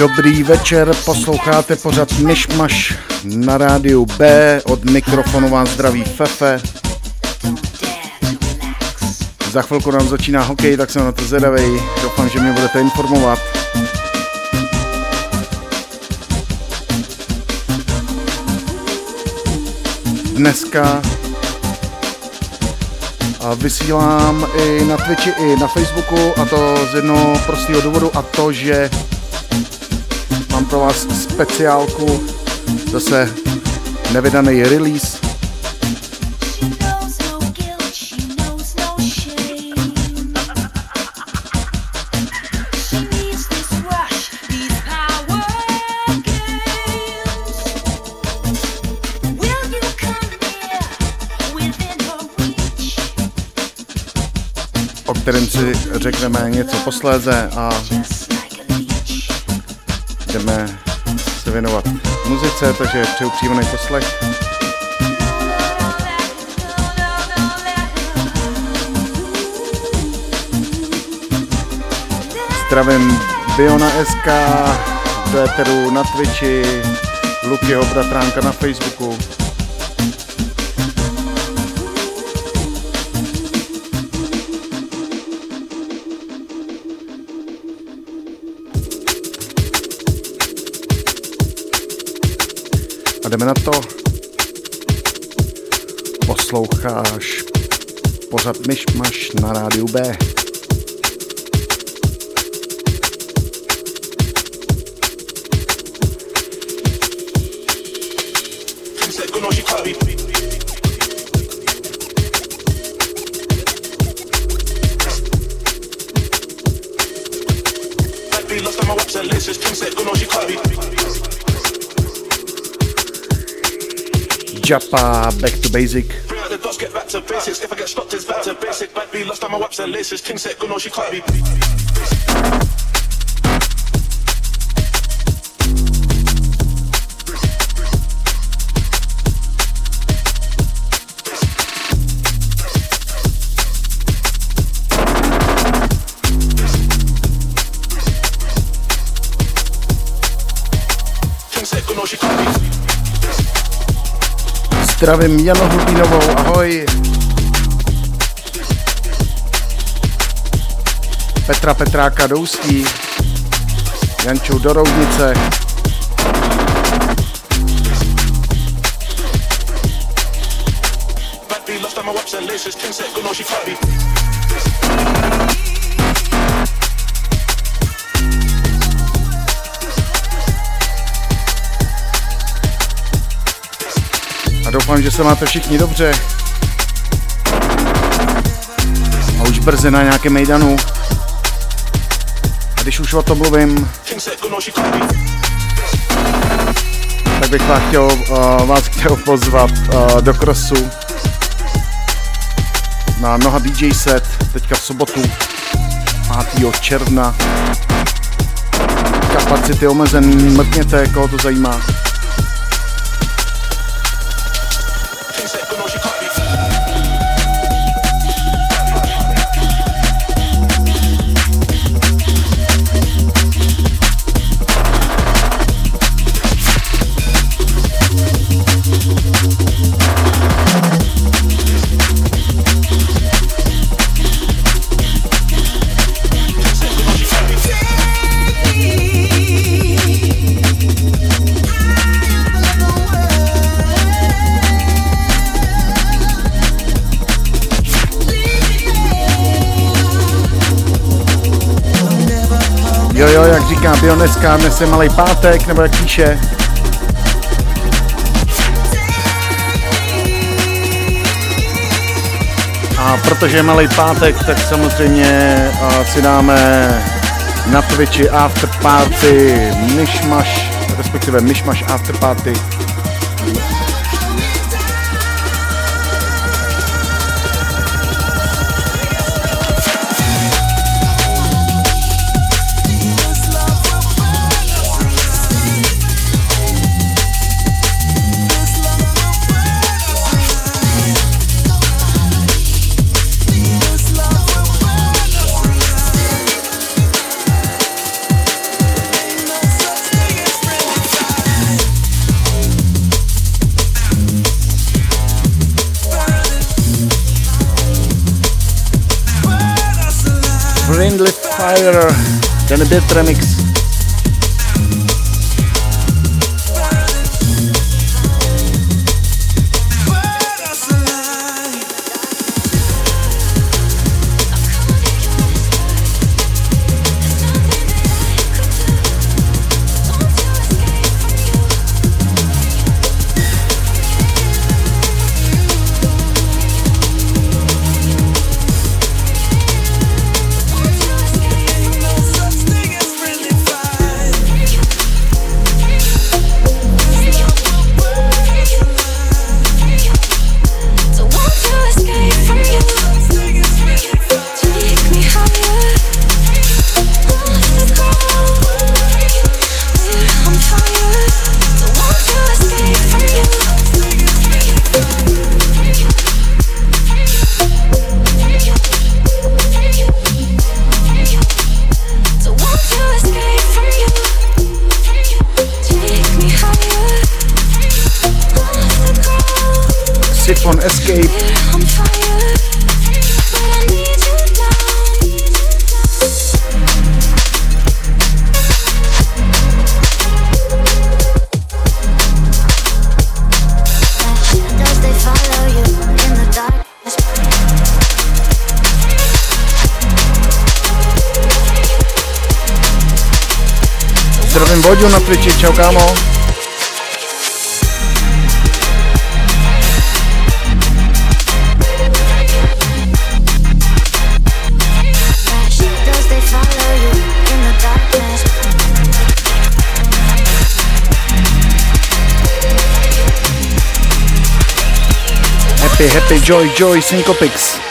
Dobrý večer, posloucháte pořad Myšmaš na rádiu B, od mikrofonu vám zdraví Fefe. Za chvilku nám začíná hokej, tak jsem na to zvedavej, doufám, že mě budete informovat. Dneska a vysílám i na Twitchi, i na Facebooku a to z jednoho prostého důvodu a to, že mám pro vás speciálku, zase nevydaný release. Kterém si řekneme něco posléze a věnovat muzice, takže přeju příjemný poslech. Zdravím Biona SK, do na Twitchi, Lukyho bratránka na Facebooku. Pořad Myšmaš na rádiu B. Japa, back to basic. Back to basics. If I get stopped, it's back to basic. Might be lost on my waps and laces. King said, good, no, she can't be. Zdravím Janu Hlubínovou, ahoj. Petra Petráka Douský, Jančou do Roudnice. A doufám, že se máte všichni dobře. A už brzy na nějakém mejdanu. Už o tom mluvím, tak bych vás chtěl, uh, vás chtěl pozvat uh, do krosu na Noha DJ set teďka v sobotu 5. června. Kapacity omezený, mrkněte, koho to zajímá. Dneska, dnes je malý pátek, nebo jak píše. A protože je malý pátek, tak samozřejmě si dáme na Twitchi after party myšmaš, respektive myšmaš after party ten bit remix. Voďu na Twitchi, čau kámo. Happy, happy, joy, joy, Syncopix.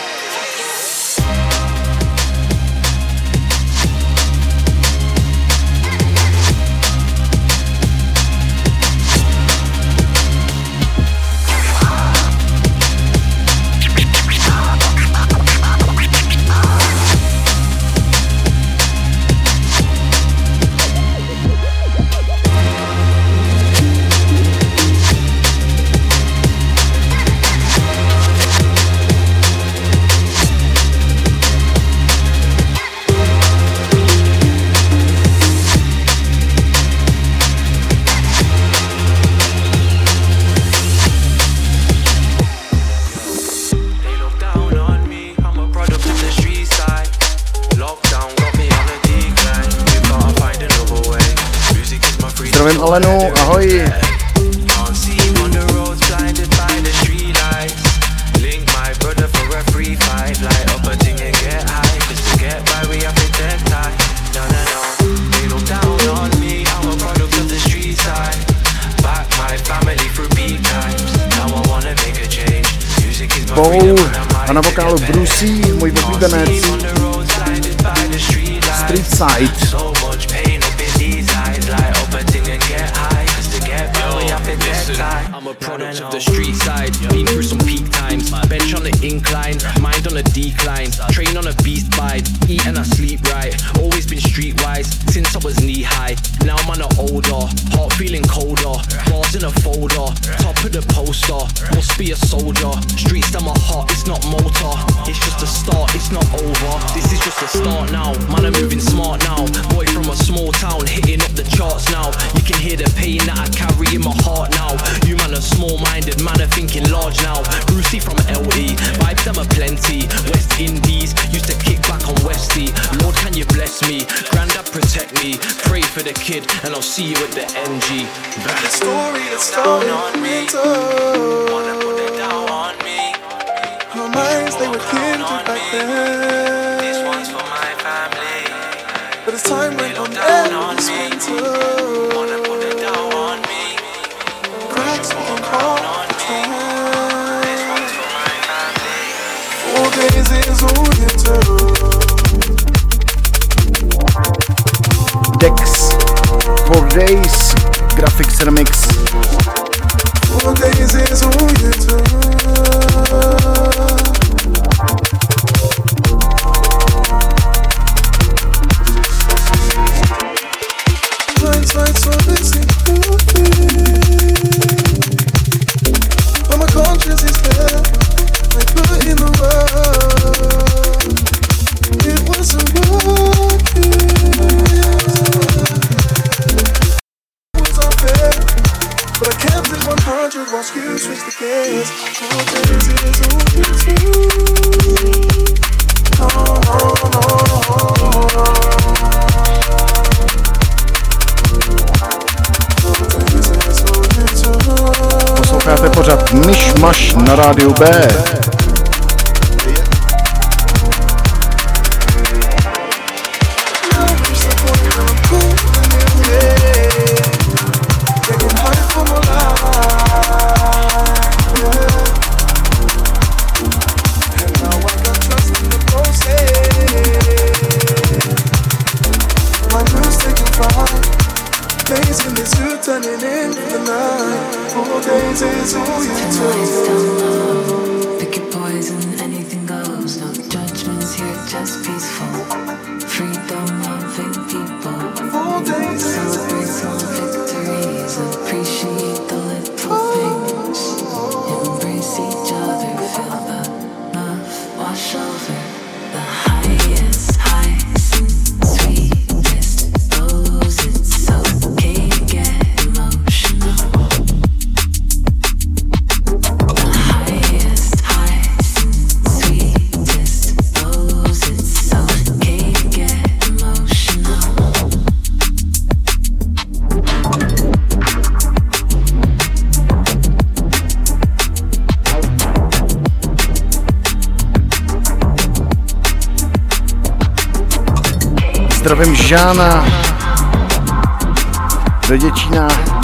The story that's down on me. Wanna put that down on me. Our minds, they were kindred back then. This one's for my family. But as time went on, down on me. Wanna put that down on me. Cracks. This one's for my family. Four days is all you. Dex. Four days Graphics Remix. Four days is all you do. Maš na rádiu B. Zdravím Žána do Děčína.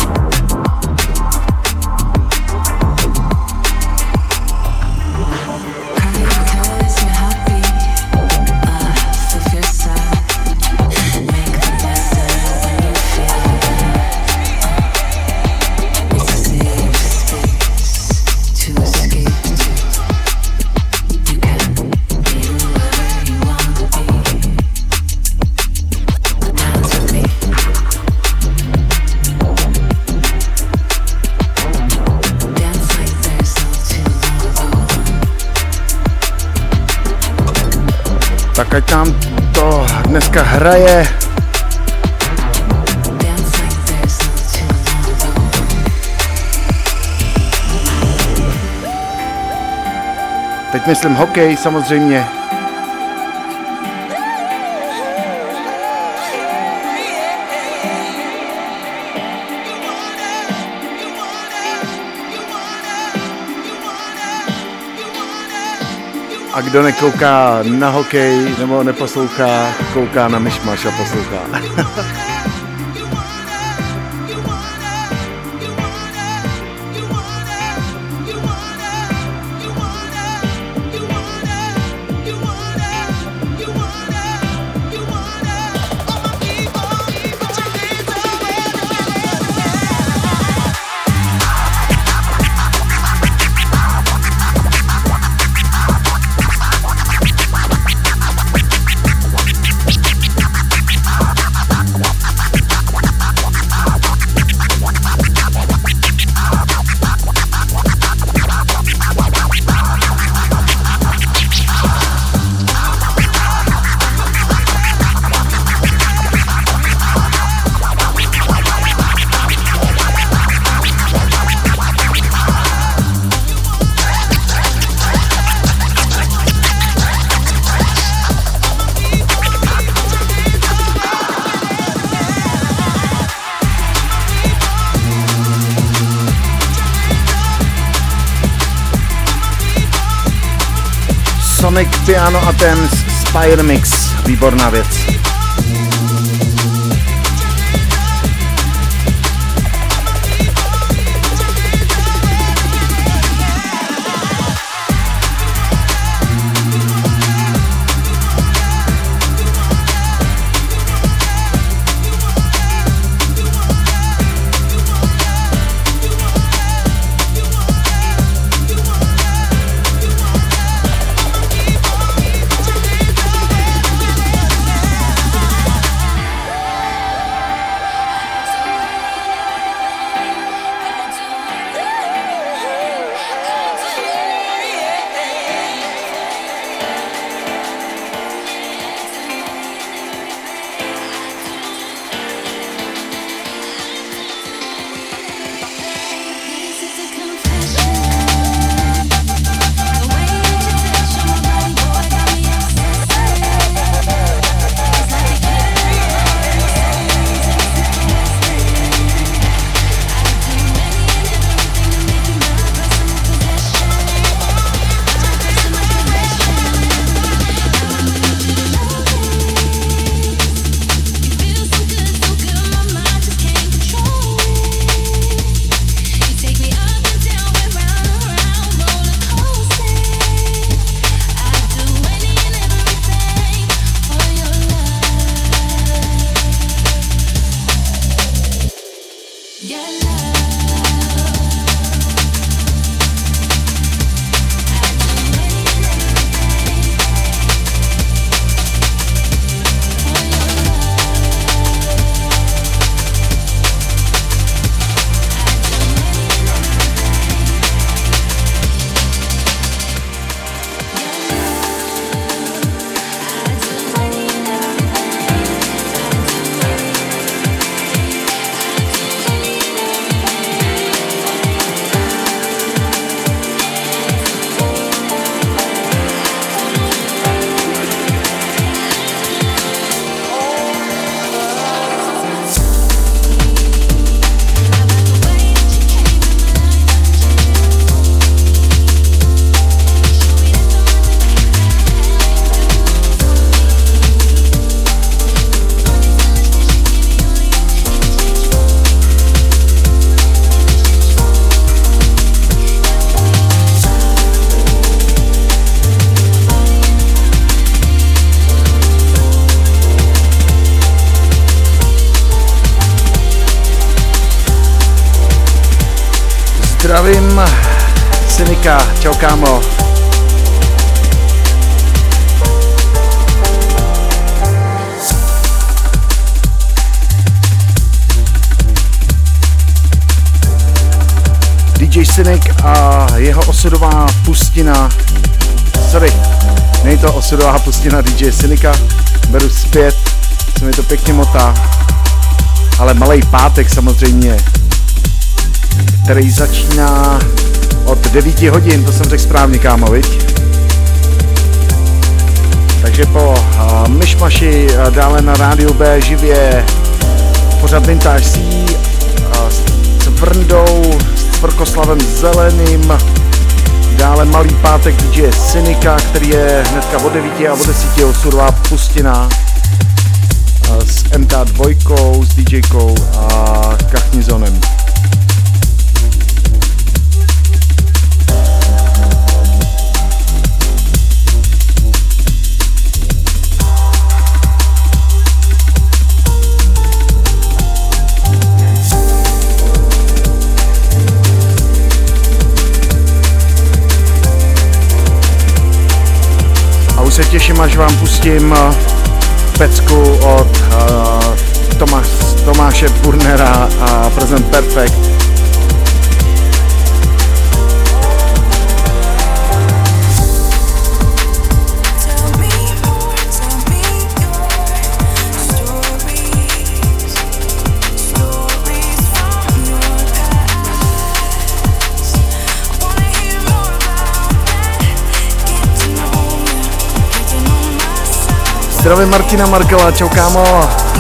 Hraje. Teď myslím hokej samozřejmě. A kdo nekouká na hokej nebo neposlouchá, kouká na myšmaš a poslouchá. Piano Athens Spire Mix. Výborná věc. Čau kámo. DJ Cynic a jeho osudová pustina. Sorry, není to osudová pustina DJ Cynika, beru zpět, se mi to pěkně motá. Ale malý pátek samozřejmě, který začíná od 9 hodin, to jsem řekl správně, kámo, viď? Takže po uh, myšmaši uh, dále na rádiu B živě pořád Vintage C uh, s Vrndou, s Tvrkoslavem Zeleným, dále Malý pátek DJ Synika, který je hnedka od 9 a od 10 odsudová pustina uh, s MK2, s DJkou a Kachnizonem. Se těším, až vám pustím eh, pecku od uh, Tomáš, Tomáše Burnera a Present Perfect. Zdravím Martina Markela, čau kámo.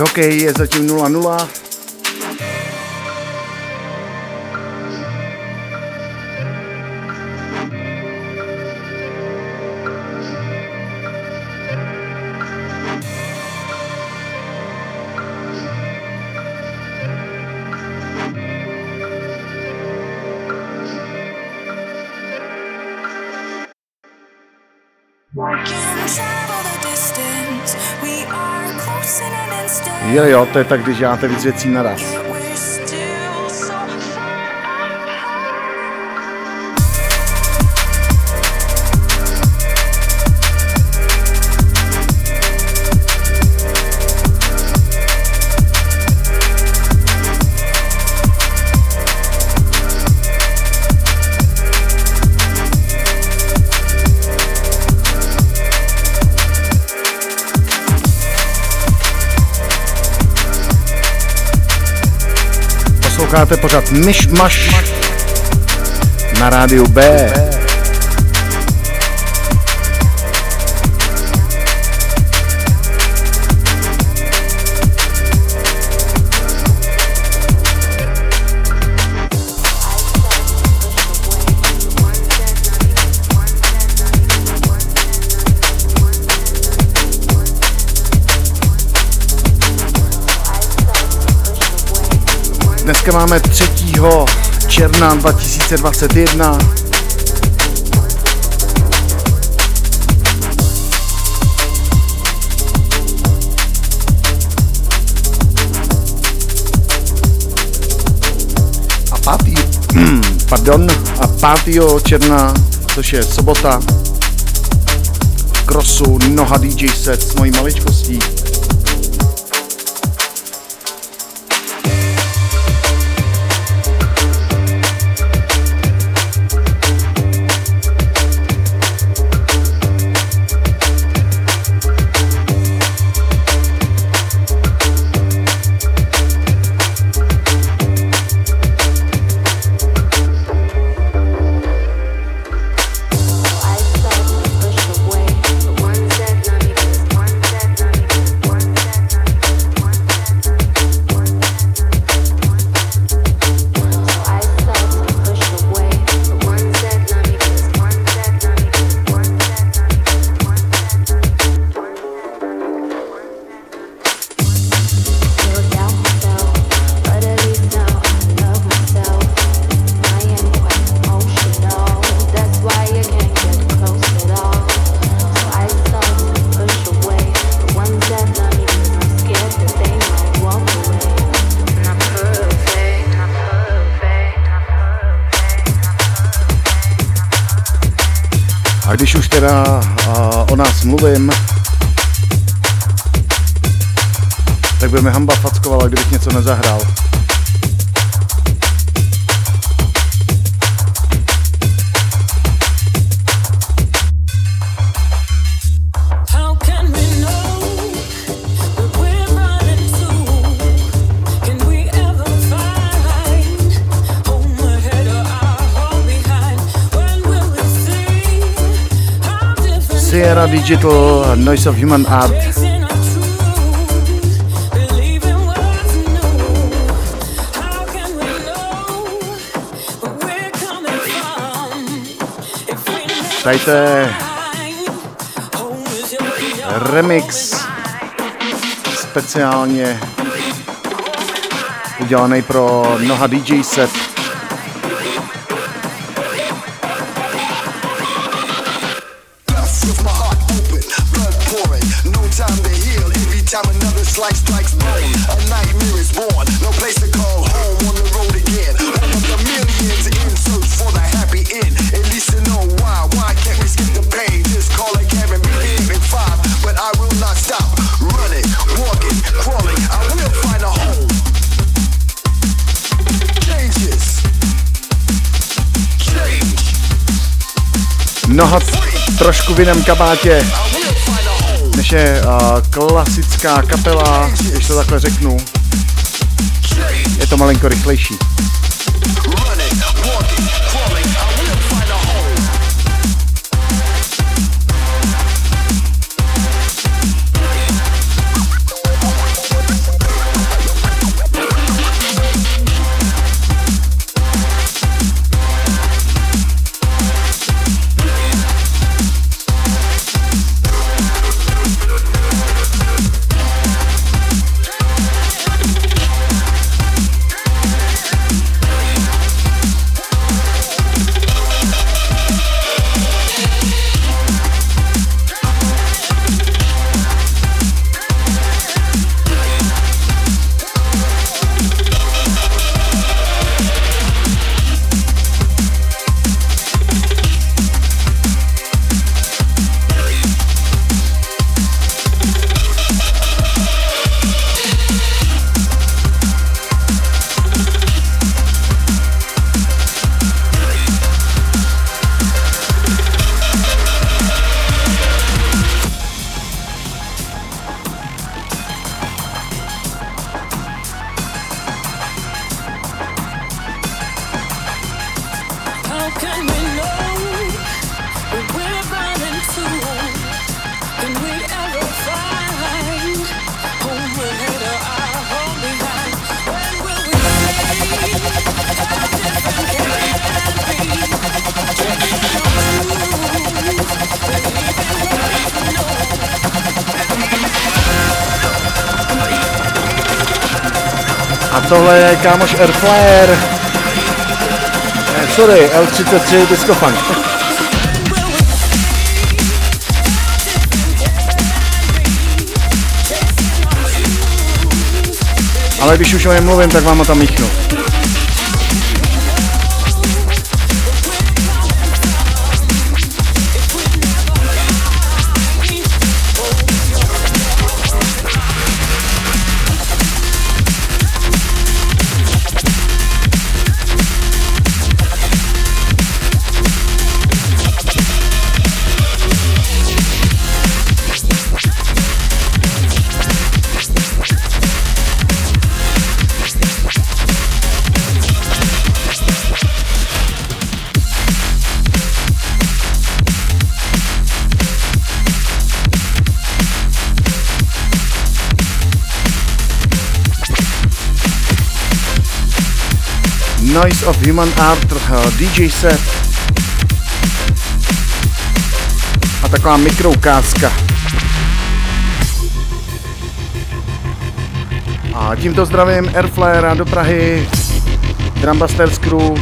Hokej je zatím 0-0. Jo, jo, to je tak, když děláte víc věcí naraz. Posloucháte pořád Myš Maš na rádiu B. Dneska máme 3. června 2021. A pátý, pardon, a 5. června, což je sobota, Krosu Noha DJ set s mojí maličkostí. Digital, Noise of Human Art. Tady to je remix speciálně udělaný pro Noha DJ set. Noha trošku v jiném kabátě, než je uh, klasická kapela, když to takhle řeknu. Je to malinko rychlejší. Tohle je kámoš Airflyer. Ne, sorry, L33 Disco Funk. Ale když už o něm mluvím, tak vám ho tam míchnu. Noise of Human Art, eh, DJ set a taková mikroukázka. A tímto zdravím Airflyera do Prahy, Drumbusters Crew,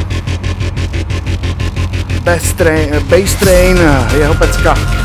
Bass Train, Bass Train jeho pecka.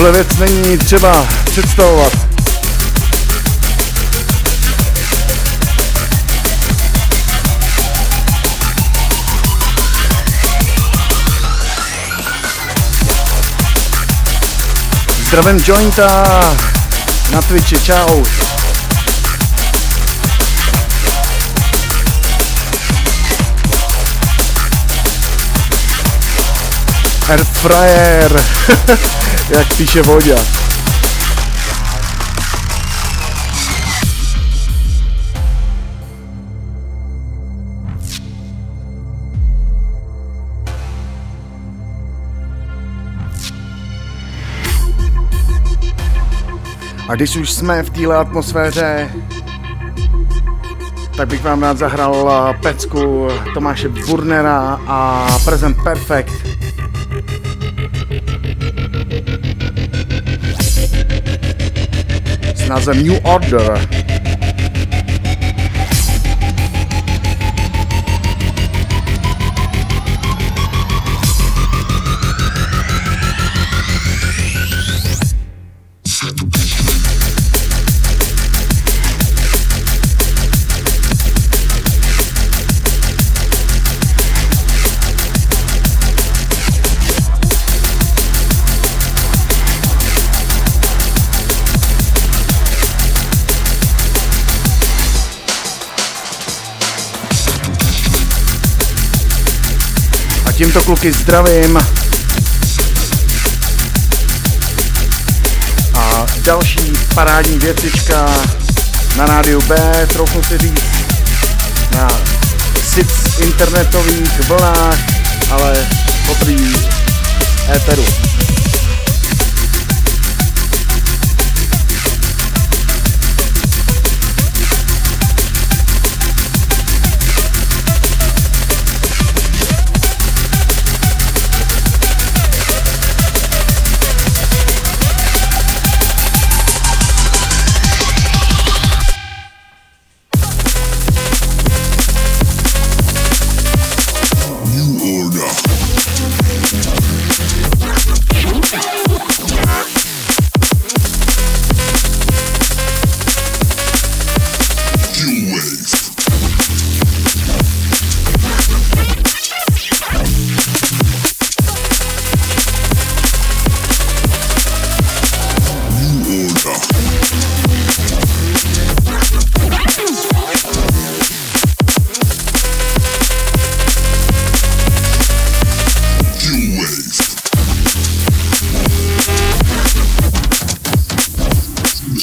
Tuhle věc není třeba představovat. Zdravím Jointa na Twitchi, čau. Airfryer, jak píše Vodě. A když už jsme v téhle atmosféře, tak bych vám rád zahrál pecku Tomáše Burnera a Present Perfect. S názvem New Order. Tímto kluky zdravím. A další parádní věcička na rádiu B, trochu si říct, na sic internetových vlnách, ale poprý éteru.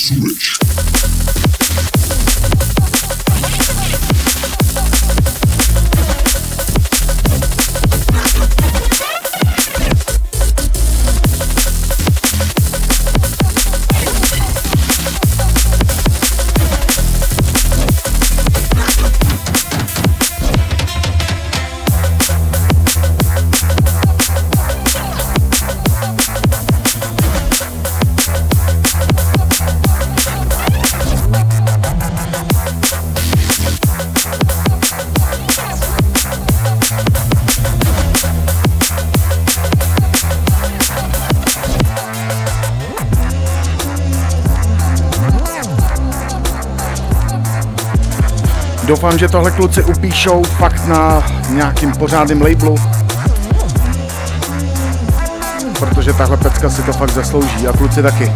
switch. Doufám, že tohle kluci upíšou fakt na nějakým pořádným labelu. Protože tahle pecka si to fakt zaslouží a kluci taky.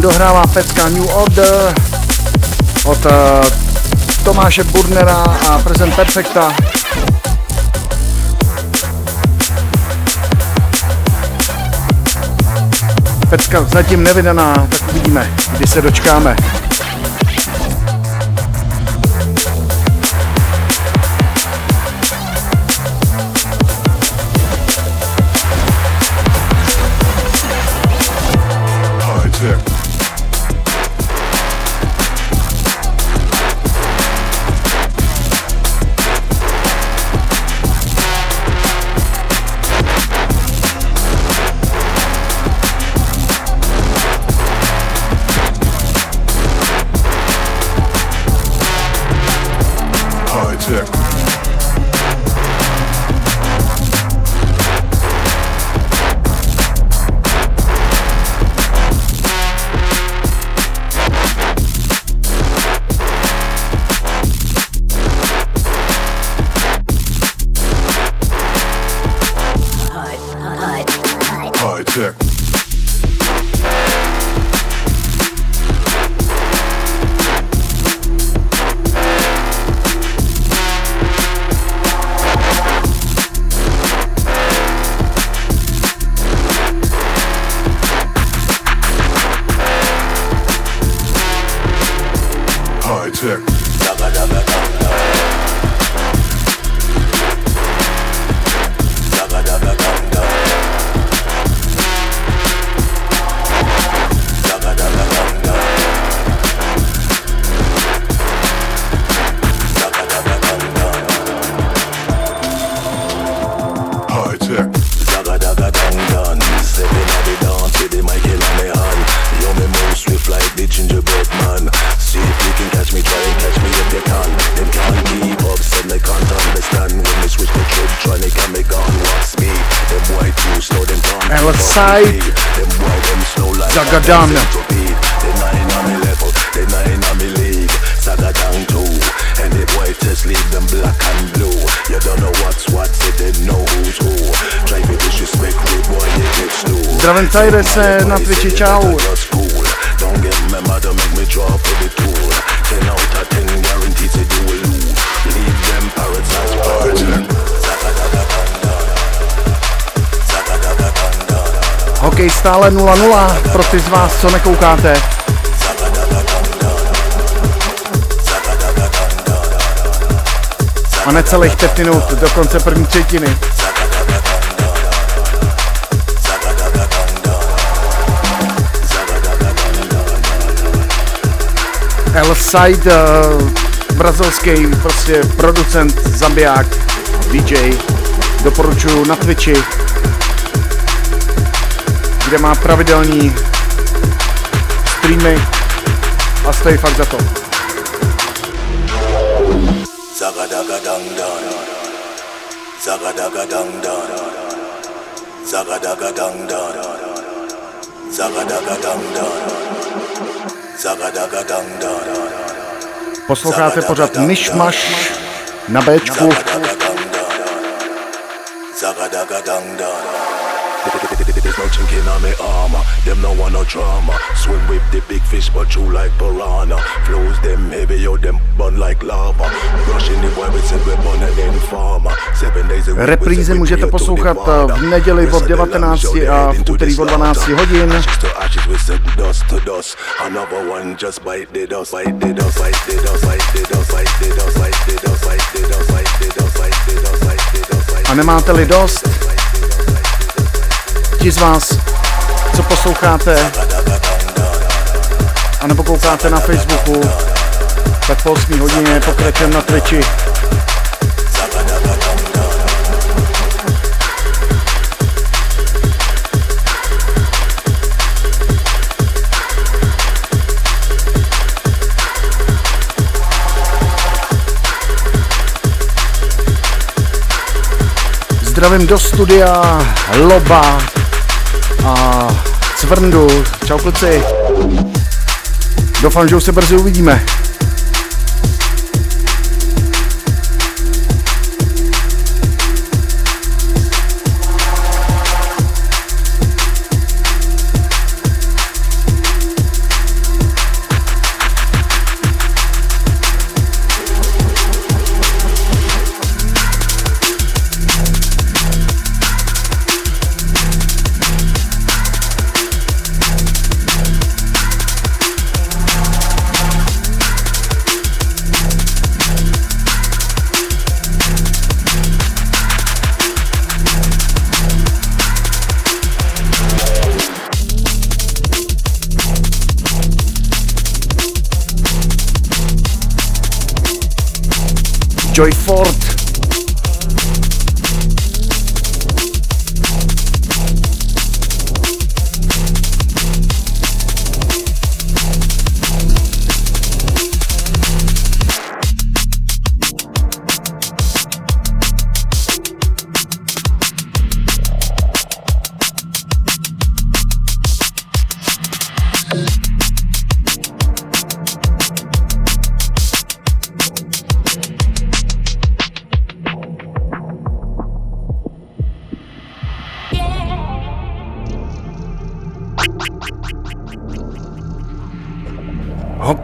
Nám dohrává pecka New Order od uh, Tomáše Burnera a Present Perfecta. Pecka zatím nevydaná, tak uvidíme, kdy se dočkáme. Leave them parrots as birds. Hokej stále 0-0 pro ty z vás, co nekoukáte. A necelých pět minut do konce první třetiny. El Side, uh, brazilský prostě producent, zabiják, DJ, doporučuju na Twitchi, kde má pravidelní streamy a stojí fakt za to. Zagadagadangdan. Zagadagadangdan. Posloucháte pořád Myšmaš na Bčku. Zagadagadangdara. There's no chinking on me armor. Them no want no drama. Swim with the big fish, but you like piranha. Flows them heavy, yo, them bun like lava. Rushing the boy, we said bun and then farmer. Seven days a week. Reprízy můžete poslouchat v neděli od 19 a v úterý od 12 hodin. A nemáte-li dost, ti z vás, co posloucháte, anebo koukáte na Facebooku, tak po 8 hodině pokračujeme na Twitchi. Zdravím do studia Loba a Cvrndu. Čau kluci. Doufám, že už se brzy uvidíme.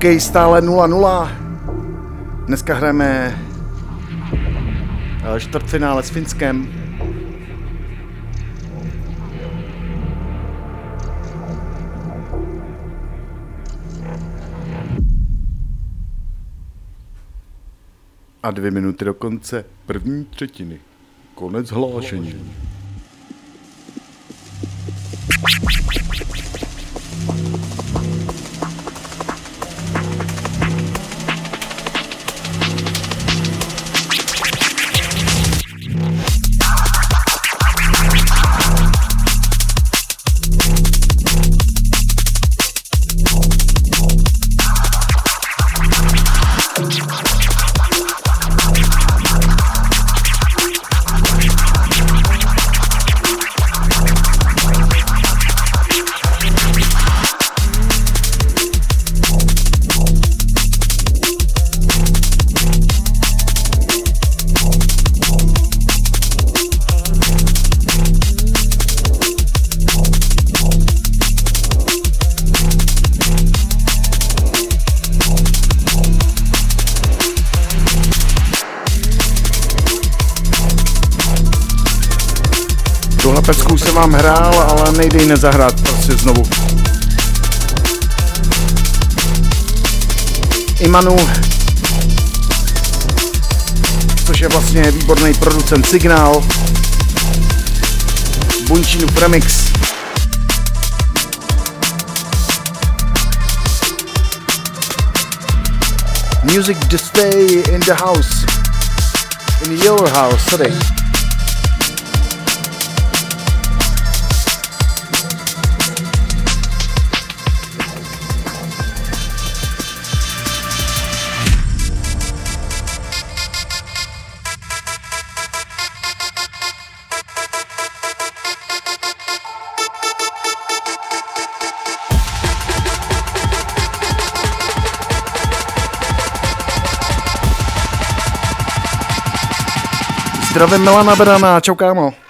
Hokej stále 0-0. Dneska hrajeme eh, čtvrtfinále s Finskem. A dvě minuty do konce první třetiny. Konec hlášení. pecku nejde ji nezahrát prostě znovu. Imanu, což je vlastně výborný producent Signál, Bunčinu Premix, Music to stay in the house, in your house, sorry. Zdravím Milana Berana, čau kámo.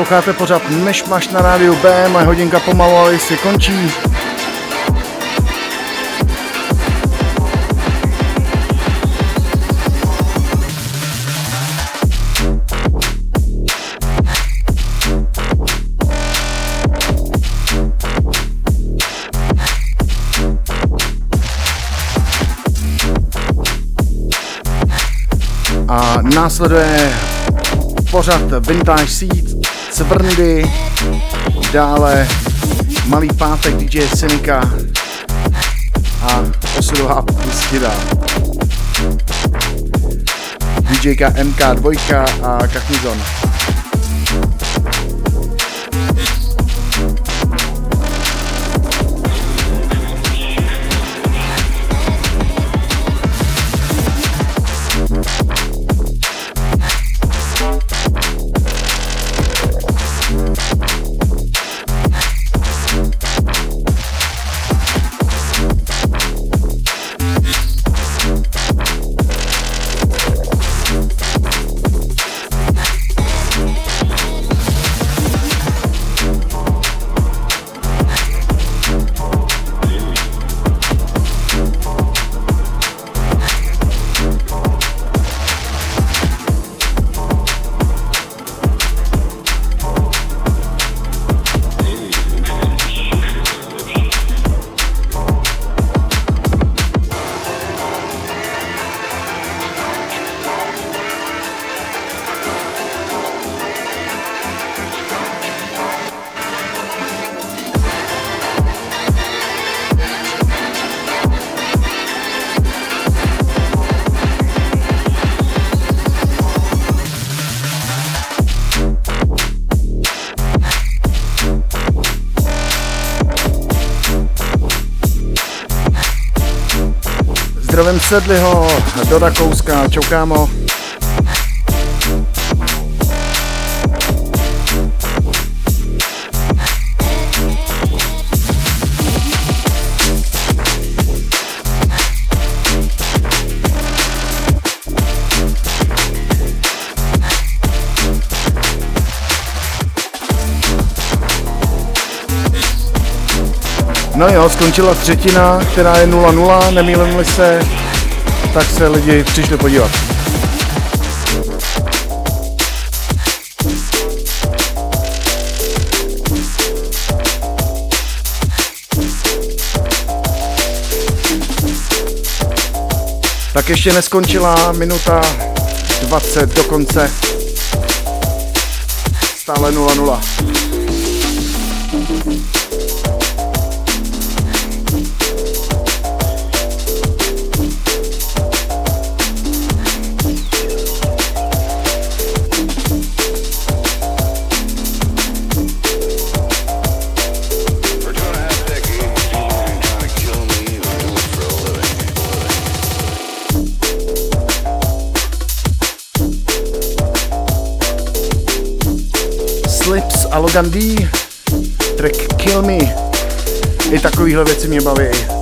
Posloucháte pořád Mešmaš na rádiu B, moje hodinka pomalu, ale si končí. A následuje pořad Vintage Seed, Cvrndy, dále Malý pátek DJ Synika a osudová pustina. DJka MK2 a Kachnizon. Zdravím Sedliho do Rakouska, čau kámo. No jo, skončila třetina, která je 0-0, nemýlím se, tak se lidi přišli podívat. Tak ještě neskončila minuta 20 do konce. Stále 0-0. Logan D, track Kill Me. I takovýhle věci mě baví.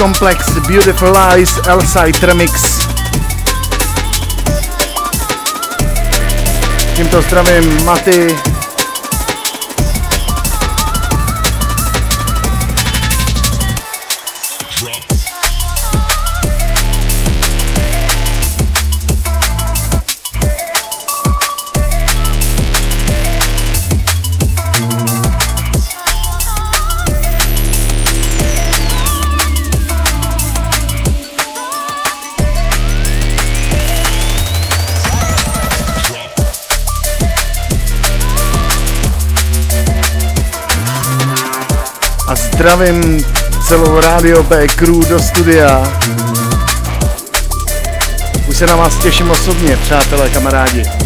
B-Complex, Beautiful Eyes, L-Side Remix. Tímto zdravím Maty, zdravím celou Radio B crew do studia. Už se na vás těším osobně, přátelé, kamarádi.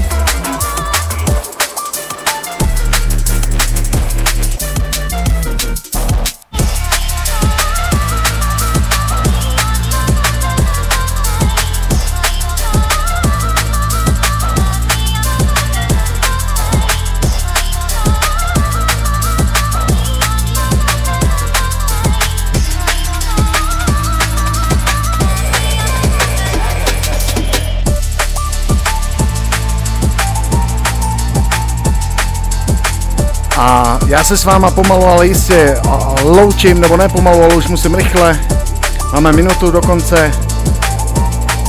Já se s váma pomalu, ale jistě loučím, nebo ne pomalu, ale už musím rychle. Máme minutu do konce.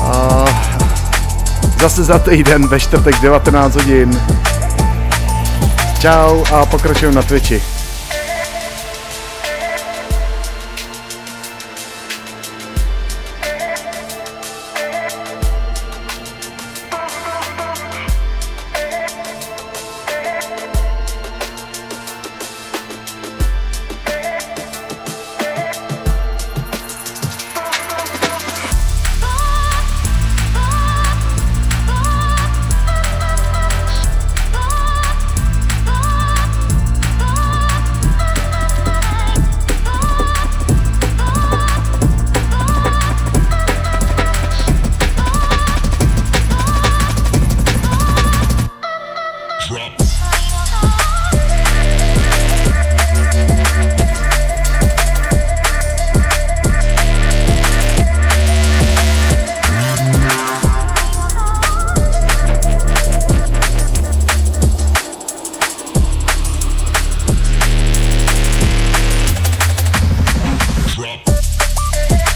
A zase za týden ve čtvrtek 19 hodin. Čau a pokračujeme na Twitchi.